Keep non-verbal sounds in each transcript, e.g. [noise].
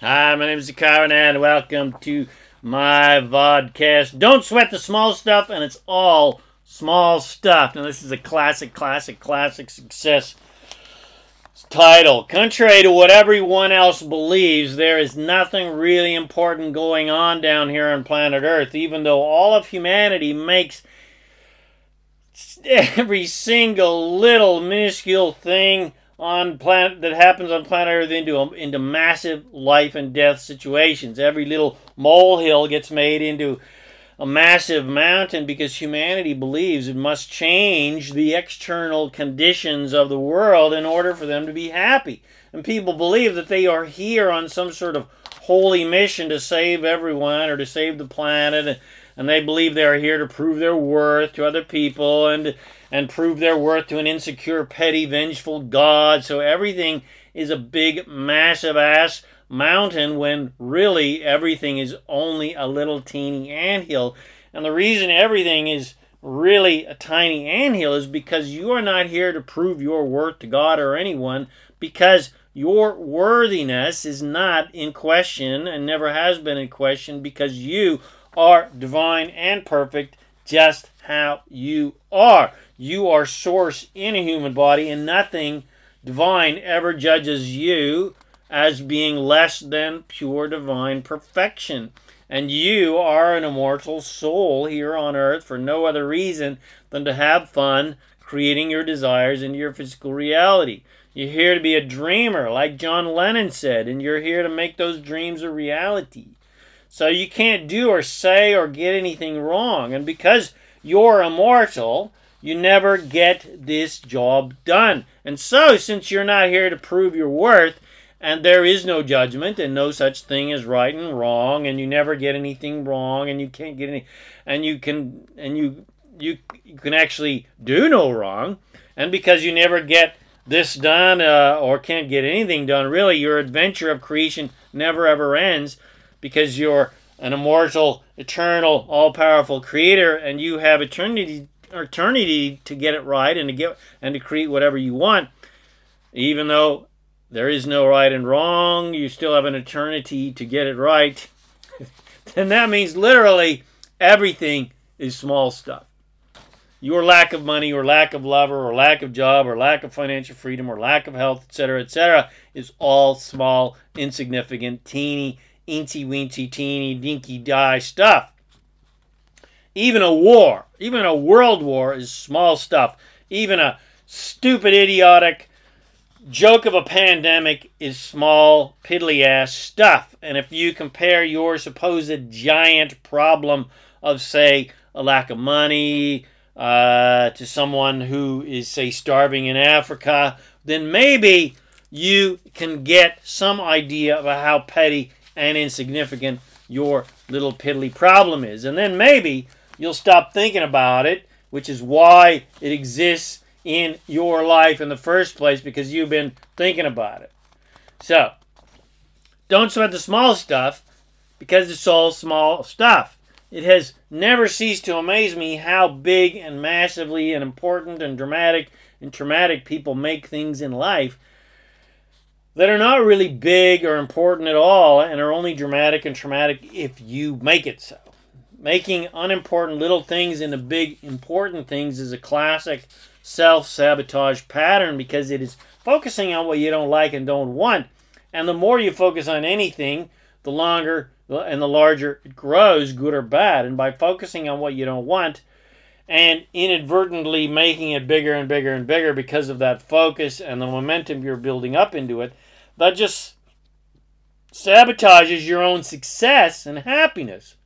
Hi, my name is ZaKaiRan and welcome to my vodcast. Don't sweat the small stuff, and it's all small stuff. Now, this is a classic, classic, classic success title. Contrary to what everyone else believes, there is nothing really important going on down here on planet Earth, even though all of humanity makes every single little minuscule thing on planet that happens on planet Earth into into massive life and death situations. Every little molehill gets made into a massive mountain because humanity believes it must change the external conditions of the world in order for them to be happy. And people believe that they are here on some sort of holy mission to save everyone or to save the planet and they believe they are here to prove their worth to other people and and prove their worth to an insecure, petty, vengeful God. So everything is a big, massive ass mountain when really everything is only a little teeny anthill. And the reason everything is really a tiny anthill is because you are not here to prove your worth to God or anyone because your worthiness is not in question and never has been in question because you are divine and perfect just how you are. You are source in a human body, and nothing divine ever judges you as being less than pure divine perfection. And you are an immortal soul here on earth for no other reason than to have fun creating your desires into your physical reality. You're here to be a dreamer, like John Lennon said, and you're here to make those dreams a reality. So you can't do or say or get anything wrong. And because you're immortal, you never get this job done. And so, since you're not here to prove your worth, and there is no judgment and no such thing as right and wrong, and you never get anything wrong, and you can't get any, and you can, and you, you, you can actually do no wrong, and because you never get this done uh, or can't get anything done, really, your adventure of creation never ever ends because you're an immortal, eternal, all-powerful creator, and you have eternity eternity to get it right and to get and to create whatever you want. Even though there is no right and wrong, you still have an eternity to get it right. [laughs] and that means literally everything is small stuff. Your lack of money, or lack of lover, or lack of job, or lack of financial freedom, or lack of health, etc., etc., is all small, insignificant, teeny, eensy weensy, teeny, dinky die stuff. Even a war, even a world war, is small stuff. Even a stupid, idiotic joke of a pandemic is small, piddly ass stuff. And if you compare your supposed giant problem of, say, a lack of money uh, to someone who is, say, starving in Africa, then maybe you can get some idea of how petty and insignificant your little piddly problem is. And then maybe you'll stop thinking about it, which is why it exists in your life in the first place because you've been thinking about it. So, don't sweat the small stuff because it's all small stuff. It has never ceased to amaze me how big and massively and important and dramatic and traumatic people make things in life that are not really big or important at all and are only dramatic and traumatic if you make it so. Making unimportant little things into big important things is a classic self sabotage pattern because it is focusing on what you don't like and don't want. And the more you focus on anything, the longer and the larger it grows, good or bad. And by focusing on what you don't want and inadvertently making it bigger and bigger and bigger because of that focus and the momentum you're building up into it, that just sabotages your own success and happiness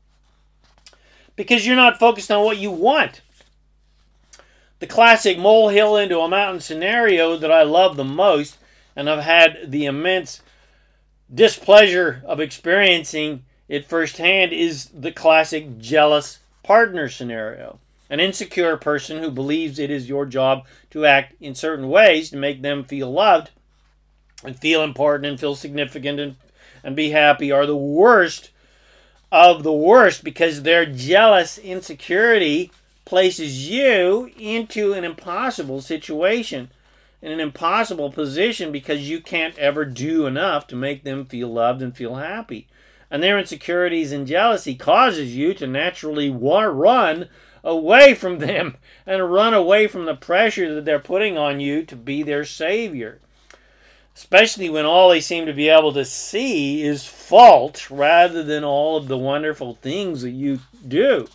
because you're not focused on what you want. The classic molehill into a mountain scenario that I love the most and I've had the immense displeasure of experiencing it firsthand is the classic jealous partner scenario. An insecure person who believes it is your job to act in certain ways to make them feel loved and feel important and feel significant and, and be happy are the worst of the worst because their jealous insecurity places you into an impossible situation. in an impossible position because you can't ever do enough to make them feel loved and feel happy. And their insecurities and jealousy causes you to naturally run away from them and run away from the pressure that they're putting on you to be their savior. Especially when all they seem to be able to see is fault rather than all of the wonderful things that you do.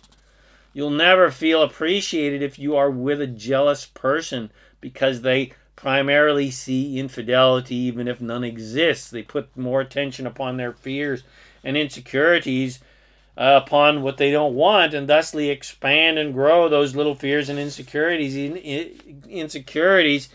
You'll never feel appreciated if you are with a jealous person because they primarily see infidelity, even if none exists. They put more attention upon their fears and insecurities Uh, upon what they don't want, and thusly expand and grow those little fears and insecurities, in, in, insecurities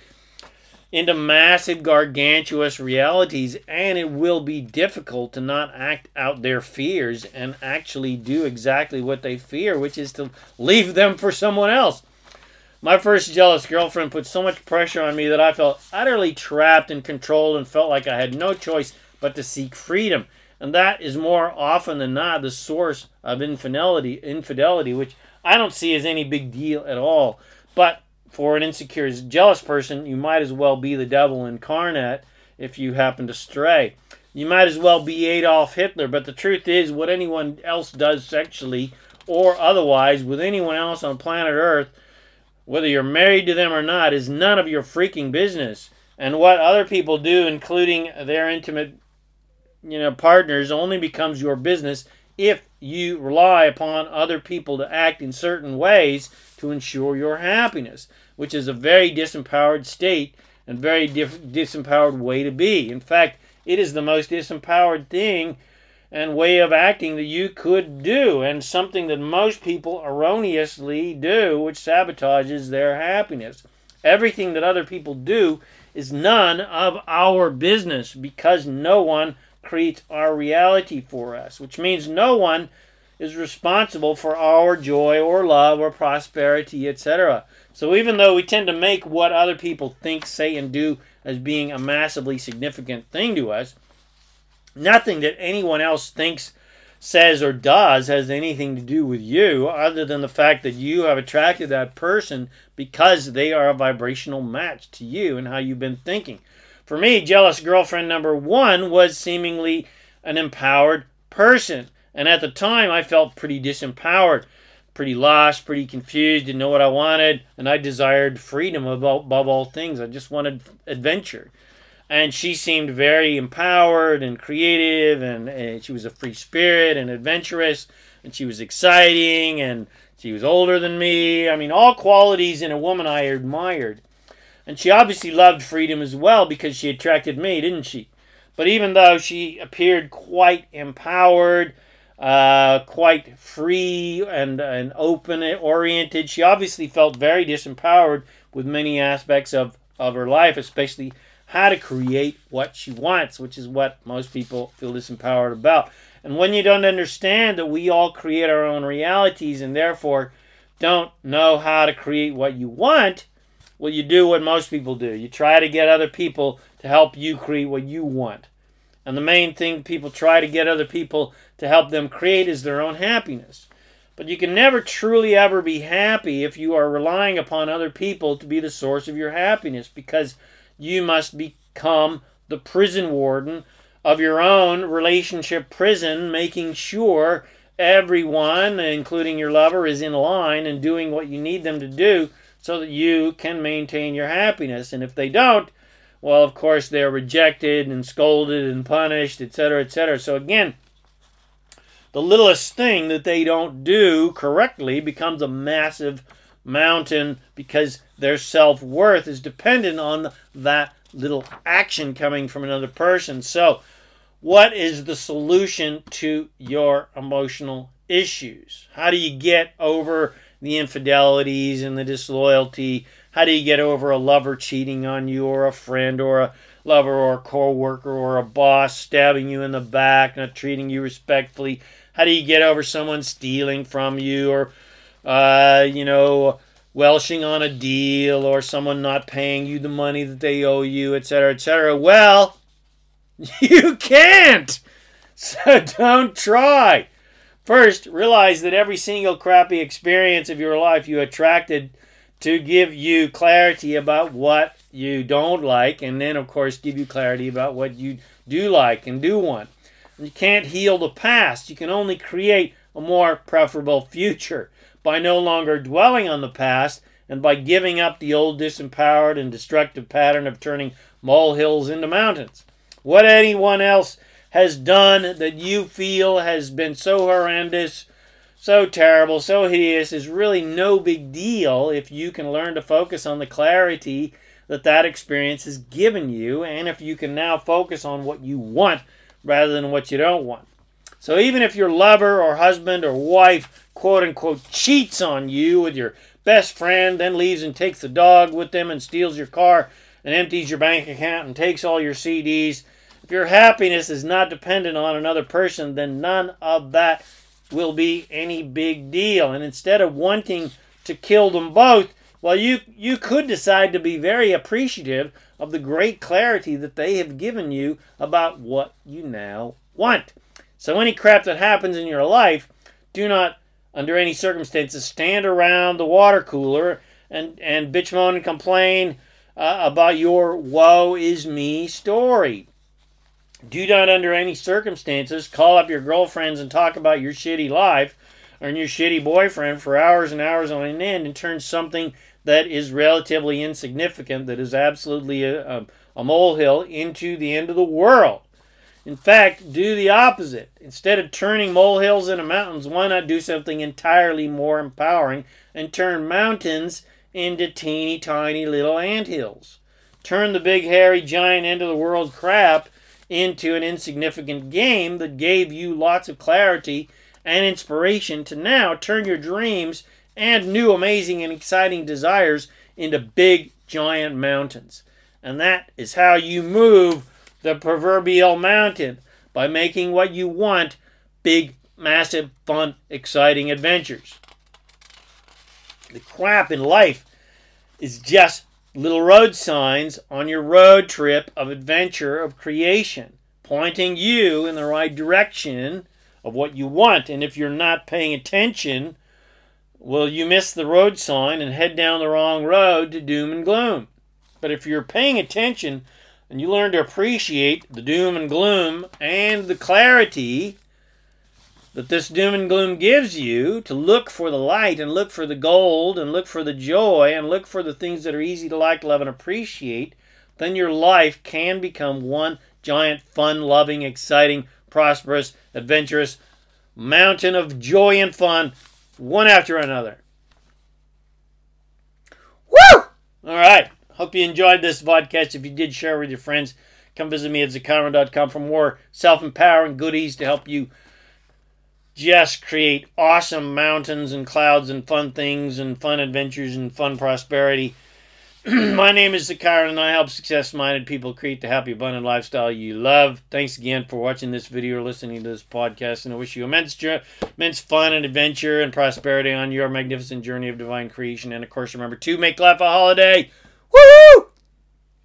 into massive, gargantuous realities, and it will be difficult to not act out their fears and actually do exactly what they fear, which is to leave them for someone else. My first jealous girlfriend put so much pressure on me that I felt utterly trapped and controlled and felt like I had no choice but to seek freedom and that is more often than not the source of infidelity infidelity which i don't see as any big deal at all. But for an insecure jealous person you might as well be the devil incarnate if you happen to stray. You might as well be adolf hitler but the truth is what anyone else does sexually or otherwise with anyone else on planet earth whether you're married to them or not is none of your freaking business. And what other people do including their intimate you know partners only becomes your business if you rely upon other people to act in certain ways to ensure your happiness, which is a very disempowered state and very disempowered way to be. In fact, it is the most disempowered thing and way of acting that you could do, and something that most people erroneously do, which sabotages their happiness. Everything that other people do is none of our business because no one creates our reality for us, which means no one is responsible for our joy or love or prosperity, etc. So even though we tend to make what other people think, say, and do as being a massively significant thing to us, nothing that anyone else thinks, says, or does has anything to do with you other than the fact that you have attracted that person because they are a vibrational match to you and how you've been thinking. For me, jealous girlfriend number one was seemingly an empowered person. And at the time, I felt pretty disempowered, pretty lost, pretty confused, didn't know what I wanted, and I desired freedom above, above all things. I just wanted adventure. And she seemed very empowered and creative, and, and she was a free spirit and adventurous, and she was exciting, and she was older than me. I mean, all qualities in a woman I admired. And she obviously loved freedom as well because she attracted me, didn't she? But even though she appeared quite empowered, uh, quite free and, and open oriented, she obviously felt very disempowered with many aspects of, of her life, especially how to create what she wants, which is what most people feel disempowered about. And when you don't understand that we all create our own realities and therefore don't know how to create what you want, well, you do what most people do. You try to get other people to help you create what you want. And the main thing people try to get other people to help them create is their own happiness. But you can never truly ever be happy if you are relying upon other people to be the source of your happiness because you must become the prison warden of your own relationship prison, making sure everyone, including your lover, is in line and doing what you need them to do so that you can maintain your happiness. And if they don't, well, of course, they're rejected and scolded and punished, etc., etc. So again, the littlest thing that they don't do correctly becomes a massive mountain because their self worth is dependent on that little action coming from another person. So, what is the solution to your emotional issues? How do you get over the infidelities and the disloyalty? How do you get over a lover cheating on you, or a friend, or a lover, or a co-worker, or a boss stabbing you in the back, not treating you respectfully? How do you get over someone stealing from you, or uh, you know, welshing on a deal, or someone not paying you the money that they owe you, etc., etc.? Well, [laughs] you can't. So don't try. First, realize that every single crappy experience of your life you attracted to give you clarity about what you don't like, and then, of course, give you clarity about what you do like and do want. You can't heal the past. You can only create a more preferable future by no longer dwelling on the past and by giving up the old disempowered and destructive pattern of turning molehills into mountains. What anyone else has done that you feel has been so horrendous, so terrible, so hideous is really no big deal if you can learn to focus on the clarity that that experience has given you and if you can now focus on what you want rather than what you don't want. So even if your lover or husband or wife, quote unquote, cheats on you with your best friend, then leaves and takes the dog with them and steals your car and empties your bank account and takes all your CDs, if your happiness is not dependent on another person, then none of that will be any big deal. And instead of wanting to kill them both, well, you, you could decide to be very appreciative of the great clarity that they have given you about what you now want. So, any crap that happens in your life, do not, under any circumstances, stand around the water cooler and, and bitch, moan, and complain uh, about your woe is me story. Do not, under any circumstances, call up your girlfriends and talk about your shitty life or your shitty boyfriend for hours and hours on end and turn something that is relatively insignificant, that is absolutely a, a, a molehill, into the end of the world. In fact, do the opposite. Instead of turning molehills into mountains, why not do something entirely more empowering and turn mountains into teeny tiny little ant hills? Turn the big, hairy, giant into the world crap into an insignificant game that gave you lots of clarity and inspiration to now turn your dreams and new, amazing, and exciting desires into big, giant mountains. And that is how you move the proverbial mountain by making what you want big, massive, fun, exciting adventures. The crap in life is just little road signs on your road trip of adventure, of creation, pointing you in the right direction of what you want. And if you're not paying attention, well, you miss the road sign and head down the wrong road to doom and gloom. But if you're paying attention and you learn to appreciate the doom and gloom and the clarity that this doom and gloom gives you to look for the light and look for the gold and look for the joy and look for the things that are easy to like, love, and appreciate, then your life can become one giant, fun loving, exciting, prosperous, adventurous mountain of joy and fun one after another. Woo! All right. Hope you enjoyed this podcast. If you did, share with your friends. Come visit me at ZaKaiRan.com for more self empowering goodies to help you just create awesome mountains and clouds and fun things and fun adventures and fun prosperity [clears throat] My name is ZaKaiRan, and I help success minded people create the happy, abundant lifestyle you love. Thanks again for watching this video or listening to this podcast, and I wish you immense, immense fun and adventure and prosperity on your magnificent journey of divine creation. And of course, remember to make life a holiday. Woo!